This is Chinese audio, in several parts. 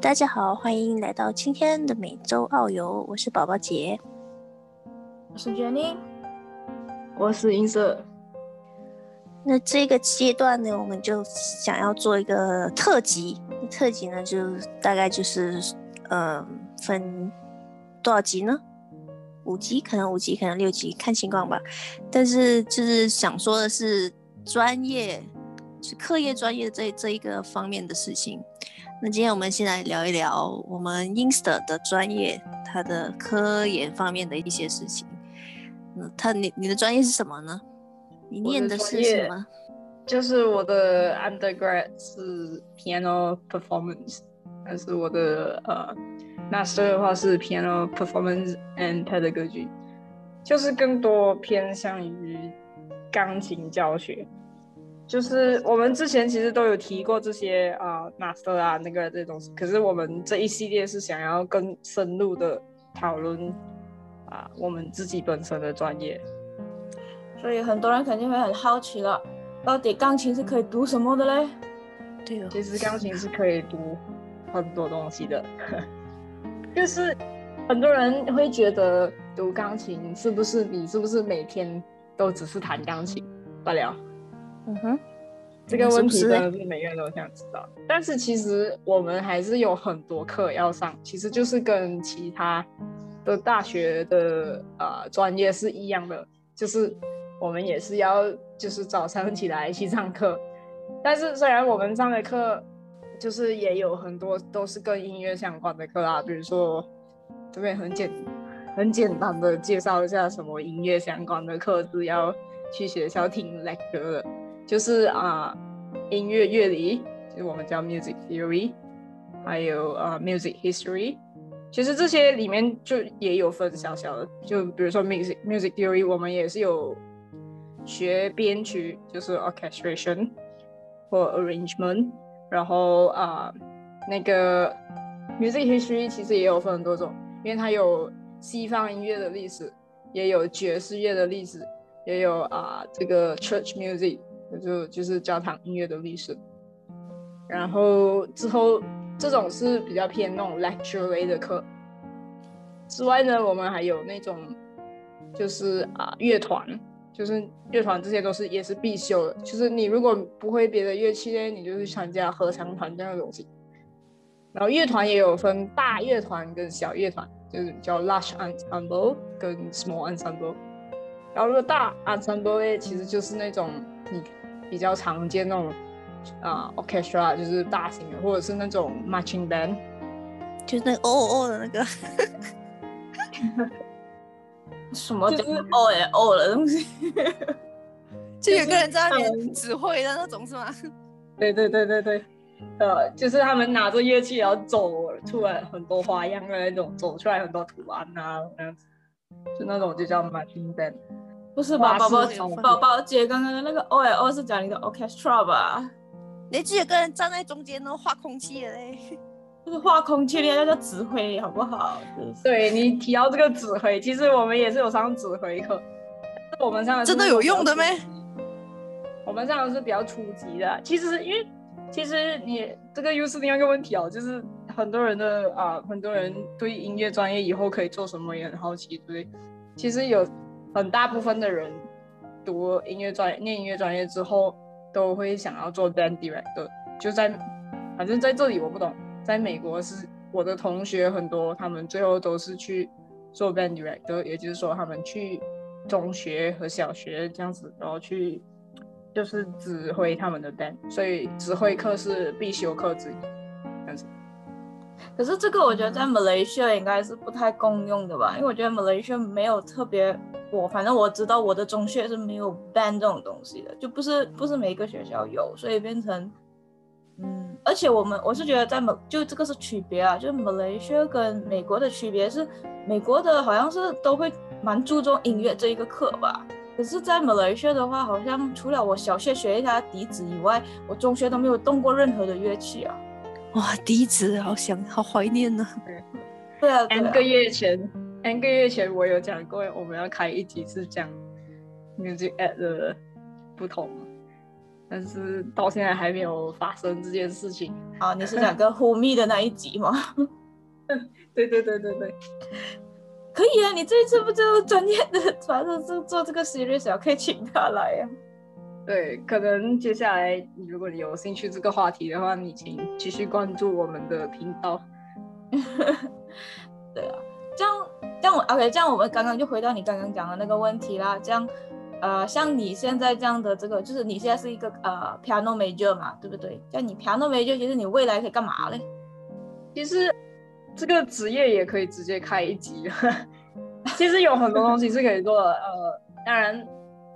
大家好，欢迎来到今天的每周澳游，我是宝宝姐，我是 Jenny，我是音色。那这个阶段呢，我们就想要做一个特辑，特辑呢就大概就是呃分多少集呢？五集，可能五集，可能六集，看情况吧。但是就是想说的是专业，是课业专业这这一个方面的事情。那今天我们先来聊一聊我们 Insta 的专业，它的科研方面的一些事情。嗯，他你你的专业是什么呢？你念的是什么？就是我的 undergrad 是 piano performance，但是我的呃 master 的话是 piano performance and pedagogy，就是更多偏向于钢琴教学。就是我们之前其实都有提过这些啊，master 啊，那个这些东西。可是我们这一系列是想要更深入的讨论啊，我们自己本身的专业。所以很多人肯定会很好奇了，到底钢琴是可以读什么的嘞？对哦，其实钢琴是可以读很多东西的，就是很多人会觉得读钢琴是不是你是不是每天都只是弹钢琴罢了？嗯哼，这个问题真的是每个人都想知道。但是其实我们还是有很多课要上，其实就是跟其他的大学的呃专业是一样的，就是我们也是要就是早上起来去上课。但是虽然我们上的课就是也有很多都是跟音乐相关的课啊，比如说这边很简很简单的介绍一下什么音乐相关的课是要去学校听 lecture 的。就是啊，音乐乐理，就是我们叫 music theory，还有啊 music history，其实这些里面就也有分小小的，就比如说 music music theory，我们也是有学编曲，就是 orchestration 或 arrangement，然后啊那个 music history 其实也有分很多种，因为它有西方音乐的历史，也有爵士乐的历史，也有啊这个 church music。就就是教堂音乐的历史，然后之后这种是比较偏那种 lecture 类的课。之外呢，我们还有那种就是啊乐团，就是乐团这些都是也是必修的。就是你如果不会别的乐器呢，你就去参加合唱团这样的东西。然后乐团也有分大乐团跟小乐团，就是叫 large ensemble 跟 small ensemble。然后如果大 ensemble 呢，其实就是那种你。比较常见那种啊，orchestra 就是大型的，或者是那种 marching band，就是那哦哦的那个，什么就是哦耶哦的东西，就有个人在那边指挥的那种是吗？对对对对对，呃，就是他们拿着乐器然后走出来很多花样的那种，走出来很多图案啊那样子，就那种就叫 marching band。不是吧，宝宝宝宝姐刚刚的那个 O L O 是讲你的 orchestra 吧？你只有个人站在中间呢，画空气的嘞，就是画空气的，那叫指挥，好不好？对你提到这个指挥，其实我们也是有上指挥课，我们上的真的有用的咩？我们上的是比较初级的，其实因为其实你这个又是另外一个问题哦，就是很多人的啊，很多人对音乐专业以后可以做什么也很好奇，对，其实有。很大部分的人读音乐专业、念音乐专业之后，都会想要做 band director。就在，反正在这里我不懂，在美国是我的同学很多，他们最后都是去做 band director，也就是说他们去中学和小学这样子，然后去就是指挥他们的 band，所以指挥课是必修课之一，这样子。可是这个我觉得在 Malaysia 应该是不太共用的吧，因为我觉得 Malaysia 没有特别。我反正我知道我的中学是没有 band 这种东西的，就不是不是每一个学校有，所以变成，嗯，而且我们我是觉得在美就这个是区别啊，就 Malaysia 跟美国的区别是，美国的好像是都会蛮注重音乐这一个课吧，可是，在 Malaysia 的话，好像除了我小学学一下笛子以外，我中学都没有动过任何的乐器啊。哇，笛子好想好怀念呢。对啊，三个月前。N 个月前我有讲过，我们要开一集是讲 music at 的不同，但是到现在还没有发生这件事情。啊，你是讲跟呼密的那一集吗？对对对对对，可以啊，你这一次不就专业的，反正是做这个 series，可以请他来呀。对，可能接下来如果你有兴趣这个话题的话，你请继续关注我们的频道。对啊，这样 OK，这样我们刚刚就回到你刚刚讲的那个问题啦。这样，呃，像你现在这样的这个，就是你现在是一个呃 piano major 嘛，对不对？像你 piano major，其实你未来可以干嘛嘞？其实这个职业也可以直接开一集。其实有很多东西是可以做的，呃，当然。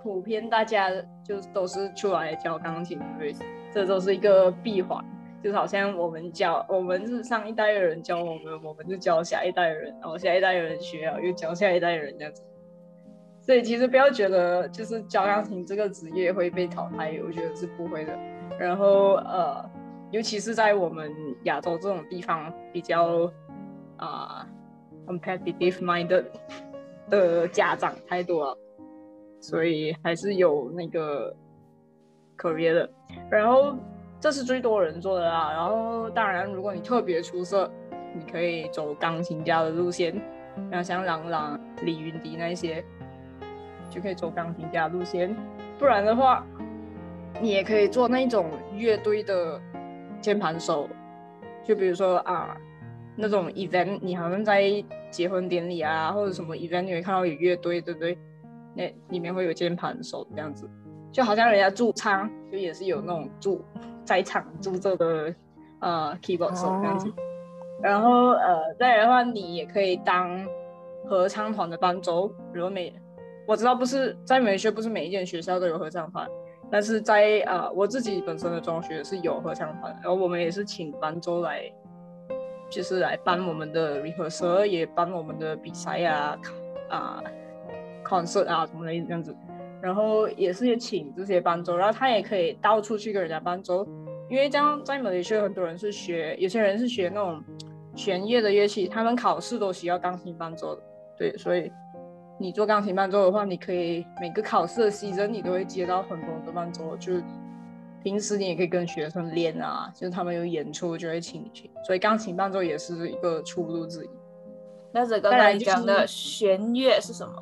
普遍大家就都是出来教钢琴，对？这都是一个闭环，就是好像我们教，我们是上一代的人教我们，我们就教下一代人，然后下一代人学了又教下一代人这样子。所以其实不要觉得就是教钢琴这个职业会被淘汰，我觉得是不会的。然后呃，尤其是在我们亚洲这种地方比较啊 competitive minded 的家长太多了。所以还是有那个 career 的，然后这是最多人做的啦。然后当然，如果你特别出色，你可以走钢琴家的路线，然后像郎朗、李云迪那些，就可以走钢琴家路线。不然的话，你也可以做那种乐队的键盘手，就比如说啊，那种 event，你好像在结婚典礼啊，或者什么 event，你会看到有乐队，对不对？那里面会有键盘手这样子，就好像人家驻唱，就也是有那种驻在场驻这的呃 keyboard 手这样子。然后呃再来的话，你也可以当合唱团的伴奏。比如每我知道不是在美学不是每一间学校都有合唱团，但是在呃我自己本身的中学是有合唱团，然后我们也是请伴奏来，就是来帮我们的 rehearsal，也帮我们的比赛啊啊。concert 啊什么的这样子，然后也是请这些伴奏，然后他也可以到处去跟人家伴奏，因为这样在马来西亚很多人是学，有些人是学那种弦乐的乐器，他们考试都需要钢琴伴奏的，对，所以你做钢琴伴奏的话，你可以每个考试的期间你都会接到很多的伴奏，就平时你也可以跟学生练啊，就是他们有演出就会请你去，所以钢琴伴奏也是一个出路之一。那这个刚才讲的弦乐是什么？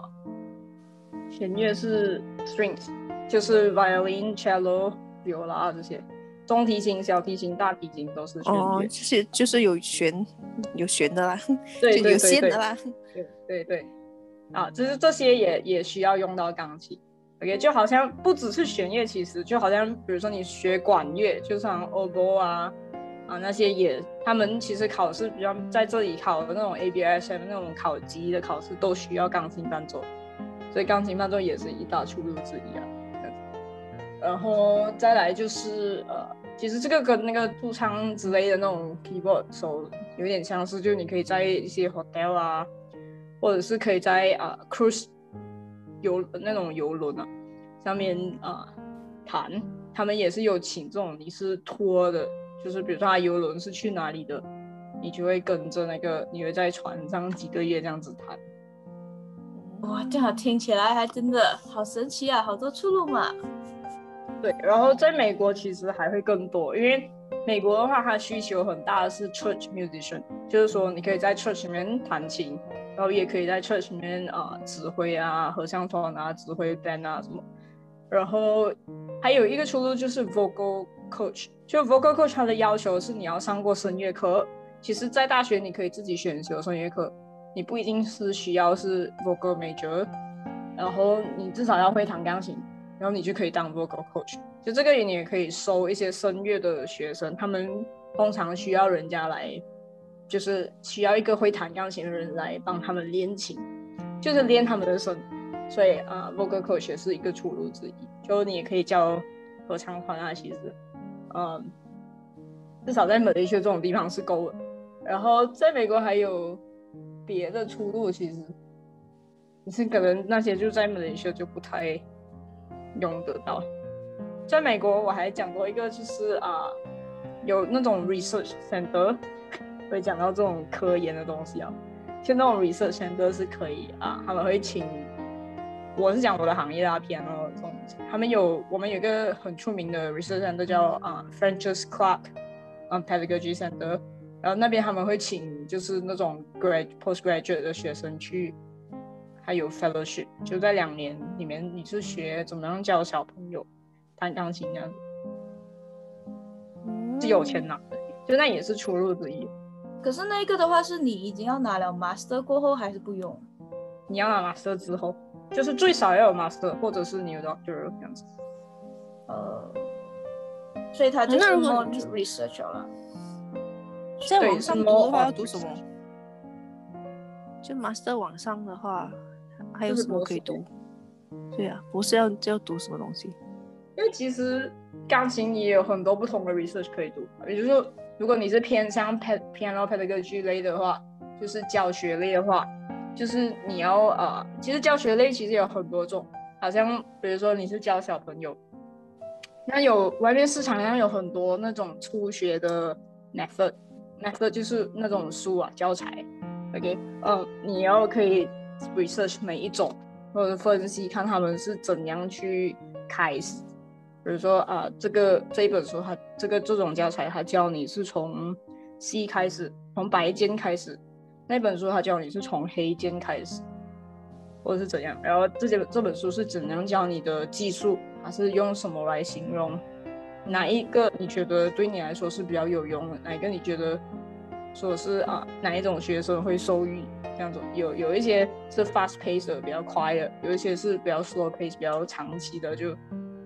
弦乐是 strings，就是 violin、cello、viola 这些，中提琴、小提琴、大提琴都是弦乐。哦，这些就是有弦有弦的啦，对有线的啦。对对对，啊，就是这些也也需要用到钢琴。OK，就好像不只是弦乐，其实就好像比如说你学管乐，就像 oboe 啊啊那些也，他们其实考试比较在这里考的那种 ABSM 那种考级的考试都需要钢琴伴奏。所以钢琴伴奏也是一大出路之一啊，然后再来就是呃，其实这个跟那个驻唱之类的那种 keyboard 手有点相似，就是你可以在一些 hotel 啊，或者是可以在啊 cruise 游那种游轮啊上面啊弹，他们也是有请这种你是托的，就是比如说他游轮是去哪里的，你就会跟着那个，你会在船上几个月这样子弹。哇，这样听起来还真的好神奇啊！好多出路嘛。对，然后在美国其实还会更多，因为美国的话，它需求很大的是 church musician，就是说你可以在 church 里面弹琴，然后也可以在 church 里面啊指挥啊合唱团啊指挥 band 啊什么。然后还有一个出路就是 vocal coach，就 vocal coach 它的要求是你要上过声乐课，其实在大学你可以自己选修声乐课。你不一定是需要是 vocal major，然后你至少要会弹钢琴，然后你就可以当 vocal coach。就这个你也可以收一些声乐的学生，他们通常需要人家来，就是需要一个会弹钢琴的人来帮他们练琴，就是练他们的声。所以啊，vocal coach 是一个出路之一。就你也可以教合唱团啊，其实，嗯，至少在美利坚这种地方是够了。然后在美国还有。别的出路其实，你是可能那些就在马来西亚就不太用得到。在美国我还讲过一个，就是啊，有那种 research center 会讲到这种科研的东西啊。像那种 research center 是可以啊，他们会请，我是讲我的行业啊，偏哦这种。他们有我们有一个很出名的 research center 叫啊 Francis Clark 啊 Pedagogy Center，然后那边他们会请就是那种 grad postgraduate 的学生去，还有 fellowship，就在两年里面你是学怎么样教小朋友弹钢琴这样子，是有钱拿的，就那也是出路之一。可是那个的话，是你已经要拿了 master 过后，还是不用？你要拿 master 之后，就是最少要有 master，或者是你有 doctor 这样子。呃，所以他就是 more research 了。在网上读的话要读什么？就 master 网上的话，还有什么可以读？对啊，博士要要读什么东西？因为其实钢琴也有很多不同的 research 可以读，也就是说。如果你是偏向 p piano pedagogy 类的话，就是教学类的话，就是你要呃，其实教学类其实有很多种，好像比如说你是教小朋友，那有外面市场上有很多那种初学的 method，method 就是那种书啊教材，OK，嗯，你要可以 research 每一种或者分析看他们是怎样去开始。比如说啊，这个这一本书，它这个这种教材，它教你是从 C 开始，从白键开始；那本书它教你是从黑键开始，或者是怎样。然后这些这本书是怎样教你的技术，它是用什么来形容？哪一个你觉得对你来说是比较有用的？哪一个你觉得说是啊，哪一种学生会受益？这样子有有一些是 fast pace 的比较快的，有一些是比较 slow pace 比较长期的就。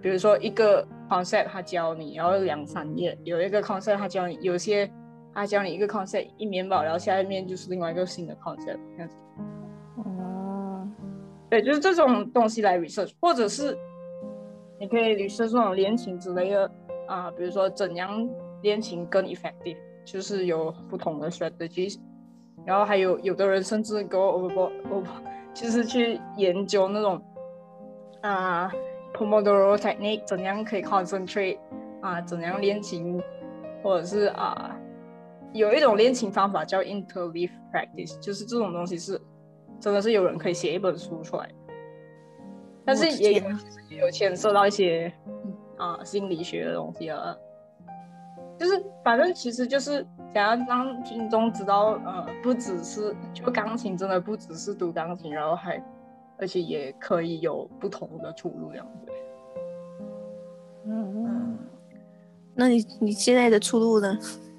比如说一个 concept 他教你，然后两三页；有一个 concept 他教你，有些他教你一个 concept 一面吧，然后下一面就是另外一个新的 concept 这样子。哦，对，就是这种东西来 research，或者是你可以 research 这种练琴之类的啊，比如说怎样练琴更 effective，就是有不同的 strategies。然后还有有的人甚至 go overboard，就是去研究那种啊。Pomodoro technique 怎样可以 concentrate 啊？怎样练琴，或者是啊，有一种练琴方法叫 interleaf practice，就是这种东西是真的是有人可以写一本书出来，但是也有有牵涉到一些啊心理学的东西啊，就是反正其实就是想要让听众知道，呃，不只是就钢琴真的不只是读钢琴，然后还。而且也可以有不同的出路，这样子。嗯嗯，那你你现在的出路呢？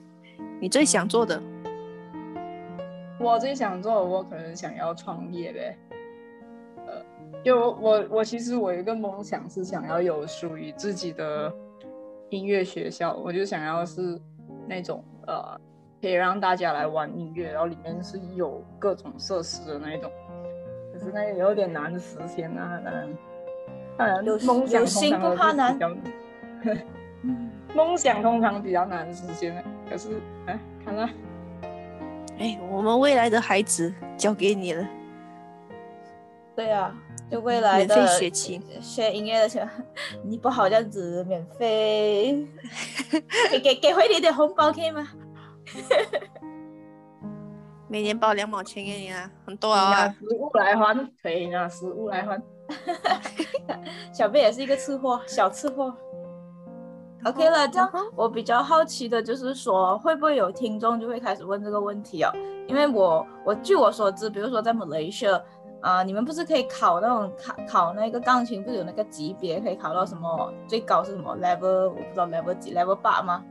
你最想做的？我最想做，我可能想要创业呗。呃，就我我其实我有一个梦想是想要有属于自己的音乐学校，我就想要是那种呃可以让大家来玩音乐，然后里面是有各种设施的那种。可是那也有点难实现啊，当然，梦想心不怕难。梦想通常比较难实现，可是哎，看了，哎，我们未来的孩子交给你了。对啊，就未来的免费学琴、学音乐的钱，你不好这样子免费，给给给回你点红包可以吗？每年包两毛钱给你啊，很多啊。拿食物来还，可以拿食物来还。小贝也是一个吃货，小吃货。OK 了，这样我比较好奇的就是说，会不会有听众就会开始问这个问题哦？因为我我据我所知，比如说在 Malaysia 啊，你们不是可以考那种考考那个钢琴，不是有那个级别可以考到什么最高是什么 level？我不知道 level 几，level 八吗？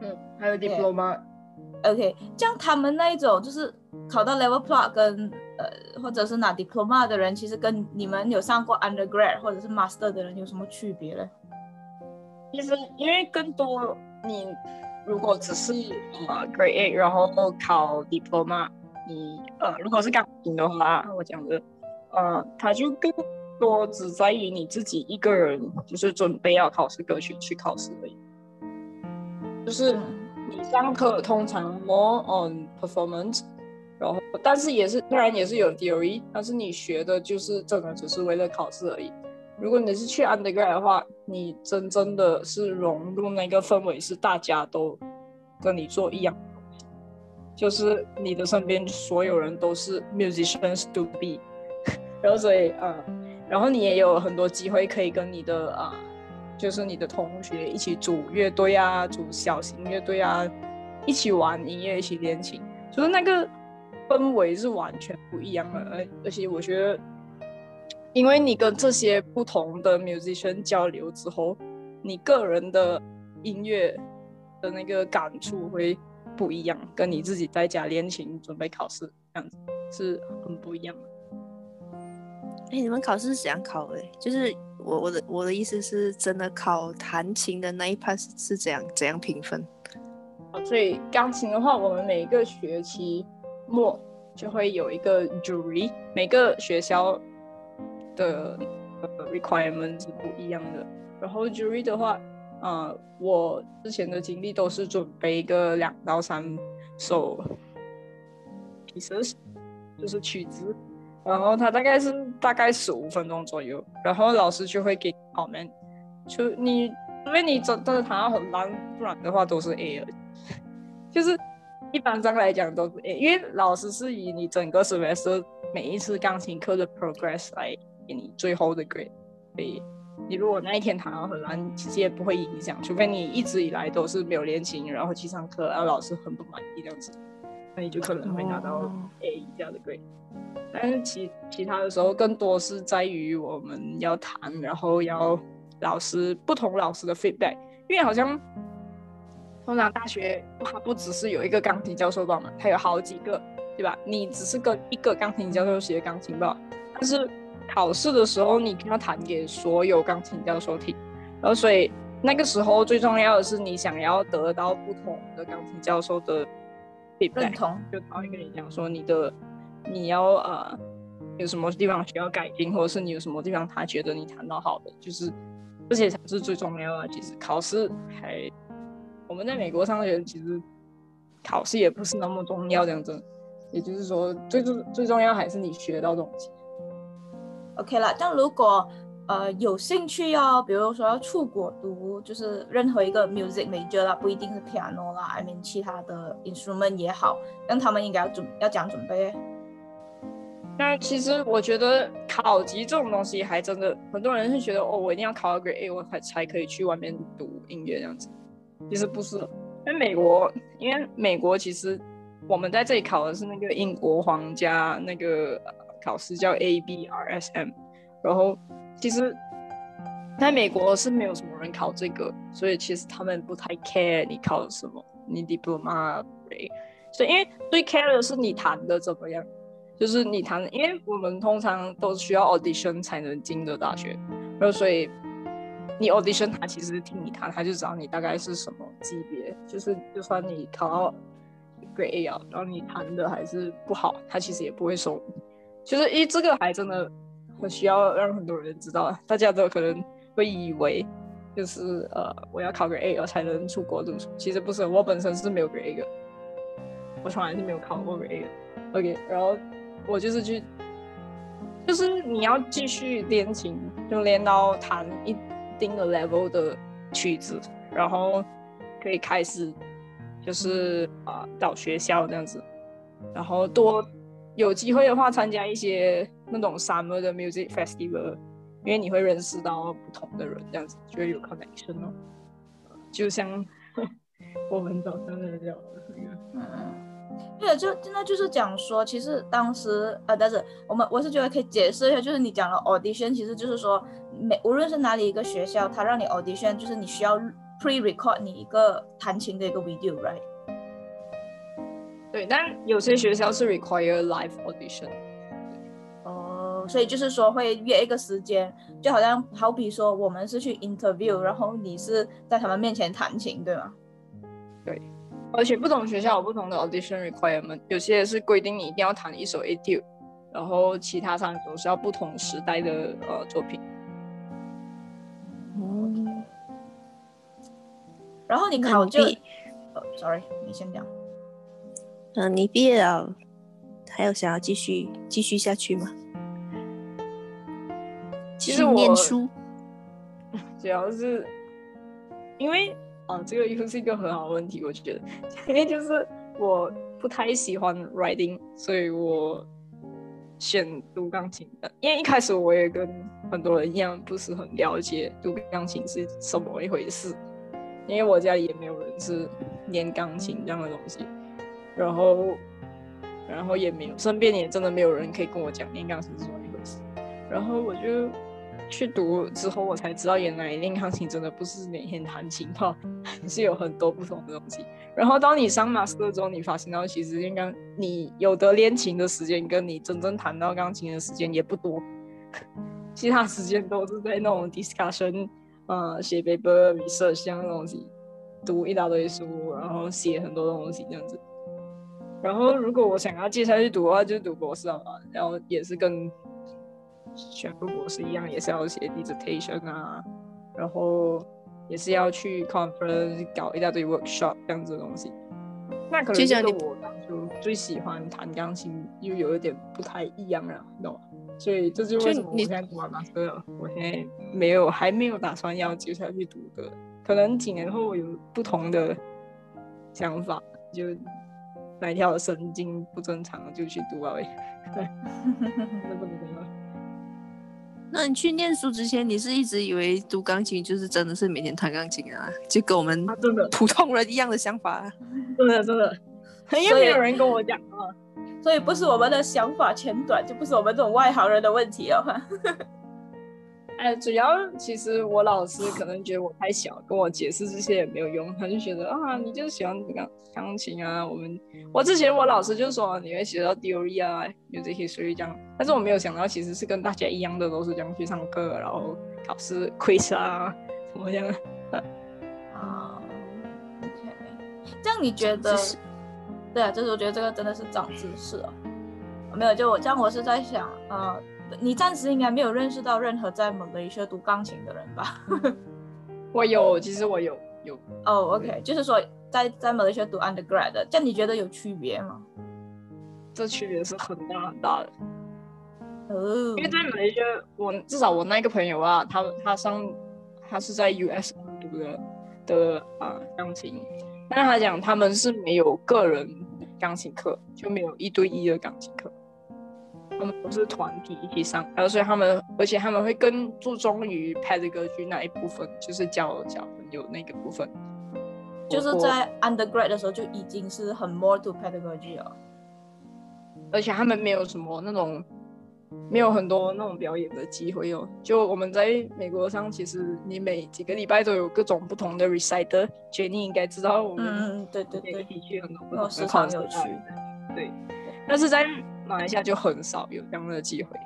嗯，还有 diploma。OK，这样他们那一种就是考到 Level Plus 跟呃，或者是拿 Diploma 的人，其实跟你们有上过 Undergrad 或者是 Master 的人有什么区别呢？其实因为更多你如果只是呃 Grade A，然后考 Diploma，你呃如果是钢琴的话，我讲的呃，它就更多只在于你自己一个人，就是准备要考试歌曲去考试而已，就是。你上课通常 more on performance，然后但是也是当然也是有 theory，但是你学的就是真的只是为了考试而已。如果你是去 undergrad 的话，你真正的是融入那个氛围，是大家都跟你做一样，就是你的身边所有人都是 musicians to be，然后所以啊，然后你也有很多机会可以跟你的啊，就是你的同学一起组乐队啊，组小型乐队啊，一起玩音乐，一起练琴，就是那个氛围是完全不一样的。而而且我觉得，因为你跟这些不同的 musician 交流之后，你个人的音乐的那个感触会不一样，跟你自己在家练琴准备考试这样子是很不一样的。哎，你们考试是怎样考的？就是我我的我的意思是真的考弹琴的那一 part 是是怎样怎样评分？所以钢琴的话，我们每个学期末就会有一个 jury，每个学校的 requirement 是不一样的。然后 jury 的话，呃，我之前的经历都是准备一个两到三首 pieces，就是曲子。然后他大概是大概十五分钟左右，然后老师就会给 comment，就你因为你真的弹到很烂，不然的话都是 A 了，就是一般上来讲都是 A，因为老师是以你整个 semester 每一次钢琴课的 progress 来给你最后的 grade，所以你如果那一天弹到很烂，其实也不会影响，除非你一直以来都是没有练琴，然后去上课，然后老师很不满意这样子，那你就可能会拿到 A 以下的 grade。但是其其他的时候，更多是在于我们要弹，然后要老师不同老师的 feedback，因为好像通常大学它不只是有一个钢琴教授吧嘛，它有好几个，对吧？你只是跟一个钢琴教授学钢琴吧，但是考试的时候你要弹给所有钢琴教授听，然后所以那个时候最重要的是你想要得到不同的钢琴教授的认同，就他会跟你讲说你的。你要呃有什么地方需要改进，或者是你有什么地方他觉得你弹到好的，就是这些才是最重要的。其实考试还我们在美国上学，其实考试也不是那么重要，这样子。也就是说，最最最重要还是你学到东西。OK 了，但如果呃有兴趣要，比如说要出国读，就是任何一个 music major 啦，不一定是 piano 啦，I mean 其他的 instrument 也好，那他们应该要准要讲准备。那其实我觉得考级这种东西还真的很多人是觉得哦，我一定要考到 Grade A 我才才可以去外面读音乐这样子。其实不是，因为美国，因为美国其实我们在这里考的是那个英国皇家那个考试叫 ABRSM，然后其实在美国是没有什么人考这个，所以其实他们不太 care 你考什么，你 diploma 所以因为最 care 的是你弹的怎么样。就是你弹，因为我们通常都需要 audition 才能进的大学，然后所以你 audition 他其实听你弹，他就知道你大概是什么级别。就是就算你考到 grade A 啊，然后你弹的还是不好，他其实也不会收。就是一这个还真的很需要让很多人知道，大家都可能会以为就是呃我要考个 A 才能出国读书，其实不是，我本身是没有 grade，我从来是没有考过 grade，OK 然后。我就是去，就是你要继续练琴，就练到弹一定的 level 的曲子，然后可以开始就是啊找学校这样子，然后多有机会的话参加一些那种 summer 的 music festival，因为你会认识到不同的人，这样子就会有 connection 哦，就像 我们早上在聊的那个，嗯。对，就真的就是讲说，其实当时呃，但是我们我是觉得可以解释一下，就是你讲了 audition，其实就是说，每无论是哪里一个学校，他让你 audition，就是你需要 pre-record 你一个弹琴的一个 video，right？对，但有些学校是 require live audition。哦，所以就是说会约一个时间，就好像好比说我们是去 interview，然后你是在他们面前弹琴，对吗？对。而且不同学校有不同的 audition requirement，有些是规定你一定要弹一首 A D，然后其他三首是要不同时代的呃作品。嗯。然后你考就，呃，sorry，你先讲。嗯，你毕业了，还有想要继续继续下去吗？其实念书，主要是因为。啊，这个又是一个很好的问题，我觉得，因为就是我不太喜欢 writing，所以我选读钢琴的，因为一开始我也跟很多人一样，不是很了解读钢琴是什么一回事，因为我家里也没有人是练钢琴这样的东西，然后，然后也没有身边也真的没有人可以跟我讲练钢琴是怎么一回事，然后我就去读之后，我才知道原来练钢琴真的不是每天弹琴哈，是有很多不同的东西。然后当你上马斯之后，你发现到其实应该你有的练琴的时间，跟你真正弹到钢琴的时间也不多，其他时间都是在那种 discussion，呃，写 paper、research 这样的东西，读一大堆书，然后写很多东西这样子。然后如果我想要接下去读的话，就读博士嘛，然后也是跟全部博士一样，也是要写 dissertation 啊，然后。也是要去 conference 搞一大堆 workshop 这样子的东西，那可能跟我当初最喜欢弹钢琴又有一点不太一样了，懂吗？所以这就是为什么我现在读完 master，我现在没有还没有打算要接下去读的，可能几年后有不同的想法，就哪条神经不正常就去读啊喂，那不能。那你去念书之前，你是一直以为读钢琴就是真的是每天弹钢琴啊？就跟我们真的普通人一样的想法，啊真的真的，因为没有人跟我讲啊，所以不是我们的想法浅短，就不是我们这种外行人的问题了。哎，主要其实我老师可能觉得我太小，跟我解释这些也没有用，他就觉得啊，你就是喜欢钢钢琴啊。我们我之前我老师就说你会学到 theory 啊，有这些所以讲，但是我没有想到其实是跟大家一样的，都是这样去上课，然后考试 quiz 啊，什么样的。啊，OK，这样你觉得？对啊，就是我觉得这个真的是长知识啊。没有，就我这样，我是在想，呃。你暂时应该没有认识到任何在马来西亚读钢琴的人吧？我有，其实我有有。哦，OK，就是说在在马来西亚读 undergrad 的，这样你觉得有区别吗？这区别是很大很大的。哦。因为在马来西亚，我至少我那个朋友啊，他他上他是在 US 读的的啊钢琴，但是他讲他们是没有个人钢琴课，就没有一对一的钢琴课。他们都是团体一起上，然后所以他们，而且他们会更注重于 pedagogy 那一部分，就是教小朋友那个部分。就是在 undergrad 的时候就已经是很 more to pedagogy 了。而且他们没有什么那种，没有很多那种表演的机会哦。就我们在美国上，其实你每几个礼拜都有各种不同的 recital，觉你应该知道我们嗯对对对，地区很多不同的场有趣。对，但是在马来西亚就很少有这样的机会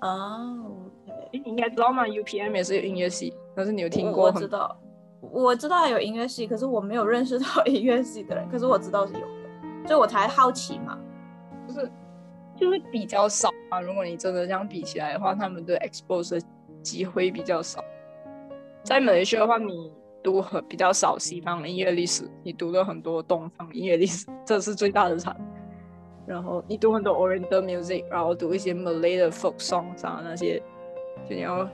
哦。你应该知道吗？UPM 也是有音乐系，但是你有听过？我知道，我知道有音乐系，可是我没有认识到 音乐系的人。可是我知道是有的，所以我才好奇嘛。就是就是比较少啊。如果你真的这样比起来的话，他们对 expose 机会比较少。在马来西亚的话，你读很比较少西方音乐历史，你读了很多东方音乐历史，这是最大的差。然后你读很多 Oriental music，然后读一些 Malay 的 folk songs 啊那些，就你要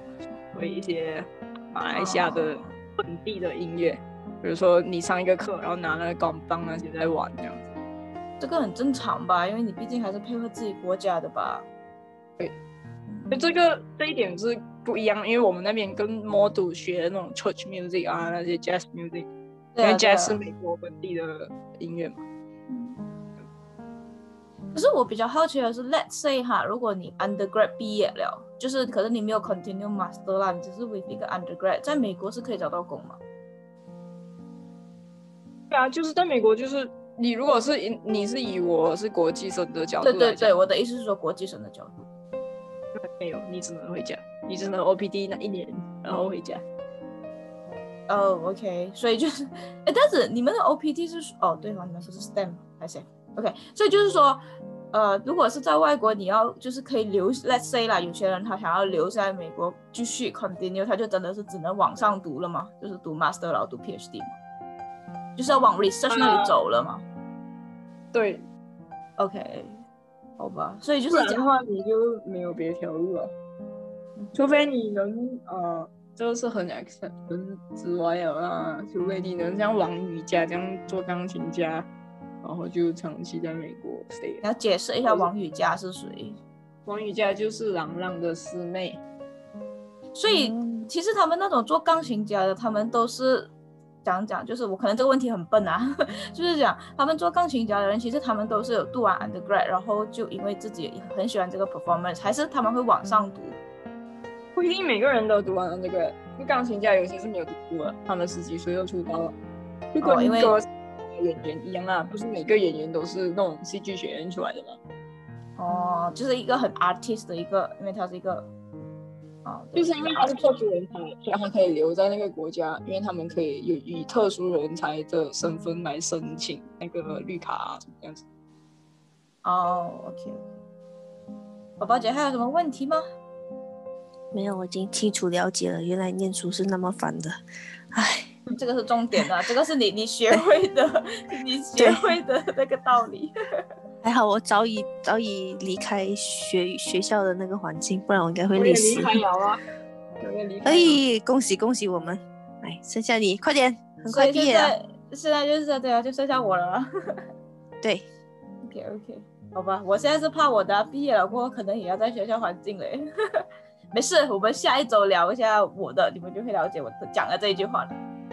会一些马来西亚的本地的音乐，比如说你上一个课，然后拿那个钢棒那些在玩这样子。这个很正常吧？因为你毕竟还是配合自己国家的吧。对，就这个这一点是不一样，因为我们那边跟 model 学那种 church music 啊那些 jazz music，因为 jazz 是美国本地的音乐嘛。可是我比较好奇的是，Let's say 哈，如果你 undergrad 毕业了，就是可是你没有 continue master 啦，你只是 with 一个 undergrad，在美国是可以找到工吗？对啊，就是在美国，就是你如果是以你是以我是国际生的角度，对对对，我的意思是说国际生的角度，没有，你只能回家，你只能 OPD 那一年，然后回家。哦，OK，所以就是，哎，但是你们的 OPT 是哦，对吗？你们不是 STEM 还是？OK，所以就是说，呃，如果是在外国，你要就是可以留，Let's say 啦，有些人他想要留在美国继续 continue，他就真的是只能往上读了吗？就是读 Master 然后读 PhD 吗？就是要往 research 那里走了吗？对，OK，好吧，所以就是讲话你就没有别条路了，除非你能呃，这个是很 exception 之外啊，除非你能像王瑜伽这样做钢琴家。然后就长期在美国 stay 你。要解释一下王雨佳是谁。王雨佳就是郎朗的师妹，所以嗯其实他们那种做钢琴家的，他们都是讲讲，就是我可能这个问题很笨啊，就是讲他们做钢琴家的人，其实他们都是有读完 undergrad，然后就因为自己很喜欢这个 performance，还是他们会往上读。不一定每个人都读完了这个。就钢琴家有些是没有读过的，他们十几岁就出道了，就跟哦因为歌演员一样啊，不是每个演员都是那种戏剧学院出来的嘛。哦，就是一个很 artist 的一个，因为他是一个，哦，就是因为他是特殊人才，所以他可以留在那个国家，因为他们可以有以特殊人才的身份来申请那个绿卡啊，什么样子。哦，OK，宝宝姐还有什么问题吗？没有，我已经清楚了解了，原来念书是那么烦的，唉，这个是重点的，这个是你你学会的，你学会的那个道理。还好我早已早已离开学学校的那个环境，不然我应该会累死离。开了啊，我也离开了。哎，恭喜恭喜我们！哎，剩下你，快点，很快毕业了。在现在就是对啊，就剩下我了。对，OK OK，好吧，我现在是怕我的毕业了过后可能也要在学校环境嘞。没事，我们下一周聊一下我的，你们就会了解我讲的这一句话了。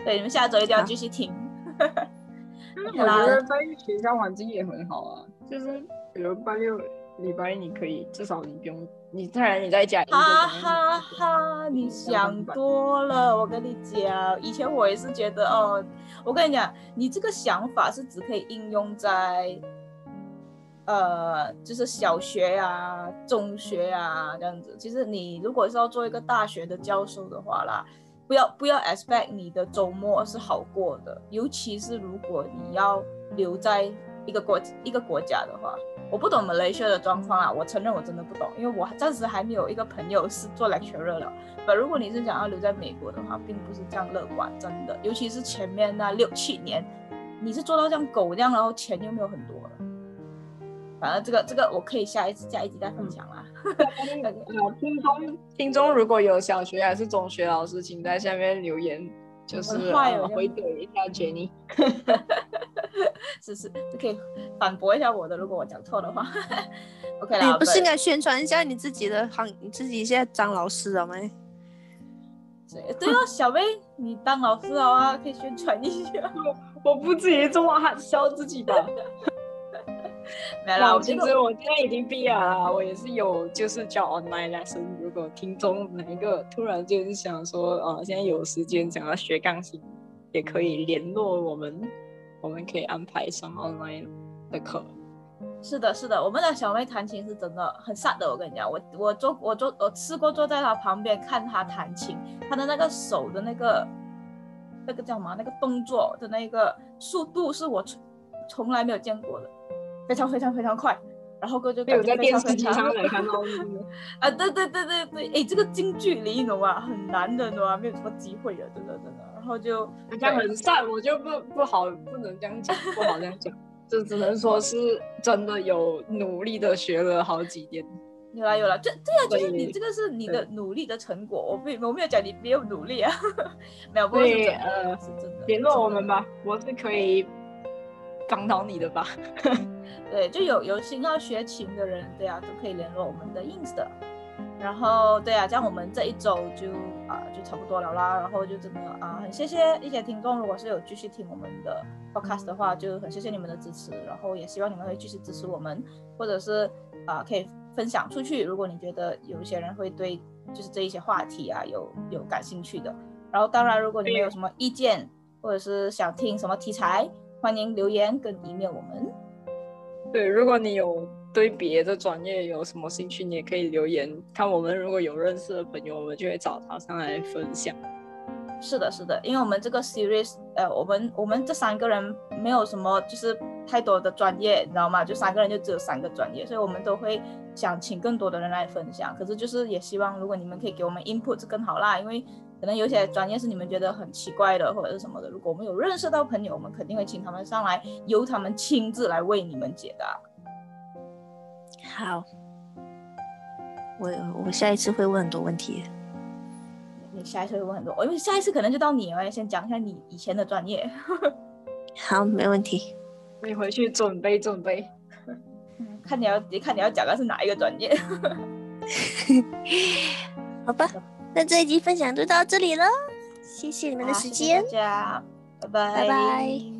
对，你们下周一定要继续听。我觉得在学校环境也很好啊，就是比如拜六礼拜你可以至少你不用，你当然你在家里哈哈哈，你想多了。我跟你讲，以前我也是觉得哦，我跟你讲，你这个想法是只可以应用在，呃，就是小学呀、中学呀这样子。其实你如果是要做一个大学的教授的话啦，不要不要 expect 你的周末是好过的，尤其是如果你要留在一个国一个国家的话。我不懂 Malaysia 的状况啊，我承认我真的不懂，因为我暂时还没有一个朋友是做 lecturer 了。但如果你是想要留在美国的话，并不是这样乐观，真的，尤其是前面那六七年，你是做到像狗一样，然后钱又没有很多。反正这个这个我可以下一次下一集再分享啦。呃，听众听众如果有小学还是中学老师，请在下面留言，就是很坏回怼一下 Jenny。是 是，就可以反驳一下我的，如果我讲错的话。OK 你不是应该宣传一下你自己的行，你自己现在当老师了没？对对哦，小薇，你当老师的话，可以宣传一下。我不至于这么喊笑自己吧？没啦，那我觉得其实我现在已经毕业了，我也是有就是教 online lesson。如果听众哪一个突然就是想说，呃，现在有时间想要学钢琴，也可以联络我们，我们可以安排上 online 的课。是的，是的，我们的小妹弹琴是真的很 sad 的。我跟你讲，我我坐我坐我试过坐在她旁边看她弹琴，她的那个手的那个那个叫什么？那个动作的那个速度是我从从来没有见过的，非常非常非常快。然后哥就感觉非在电视常非常机上来看到是不是啊，对对对对对，哎，这个近距离你懂吗？很难的，你懂吗？没有什么机会的，真的真的。然后就人家很 sad，我就不不好，不能这样讲，不好这样讲，就只能说是真的有努力的学了好几年。有啦有啦，这对啊，就是你这个是你的努力的成果，我没我没有讲你没有努力啊，没有，不对呃是真的。联络我们吧，我是可以帮到你的吧。对，就有有心要学琴的人，对啊，都可以联络我们的 ins 的。然后对啊，这样我们这一周就啊、就差不多了啦。然后就真的啊、很谢谢一些听众，如果是有继续听我们的 podcast 的话，就很谢谢你们的支持。然后也希望你们会继续支持我们，或者是啊、可以分享出去。如果你觉得有一些人会对就是这一些话题啊有有感兴趣的，然后当然如果你们有什么意见，或者是想听什么题材，欢迎留言跟 email 我们。对，如果你有对别的专业有什么兴趣，你也可以留言。看我们如果有认识的朋友，我们就会找他上来分享。是的，是的，因为我们这个 series，呃，我们我们这三个人没有什么就是太多的专业，你知道吗？就三个人就只有三个专业，所以我们都会想请更多的人来分享。可是就是也希望如果你们可以给我们 input 就更好啦，因为可能有些专业是你们觉得很奇怪的或者是什么的，如果我们有认识到朋友，我们肯定会请他们上来，由他们亲自来为你们解答。好，我我下一次会问很多问题。你下一次会问很多，因为下一次可能就到你了，先讲一下你以前的专业。好，没问题。你回去准备准备。嗯，看你要你看你要讲的是哪一个专业？好吧，那这一集分享就到这里了，谢谢你们的时间，大家拜拜拜拜。拜。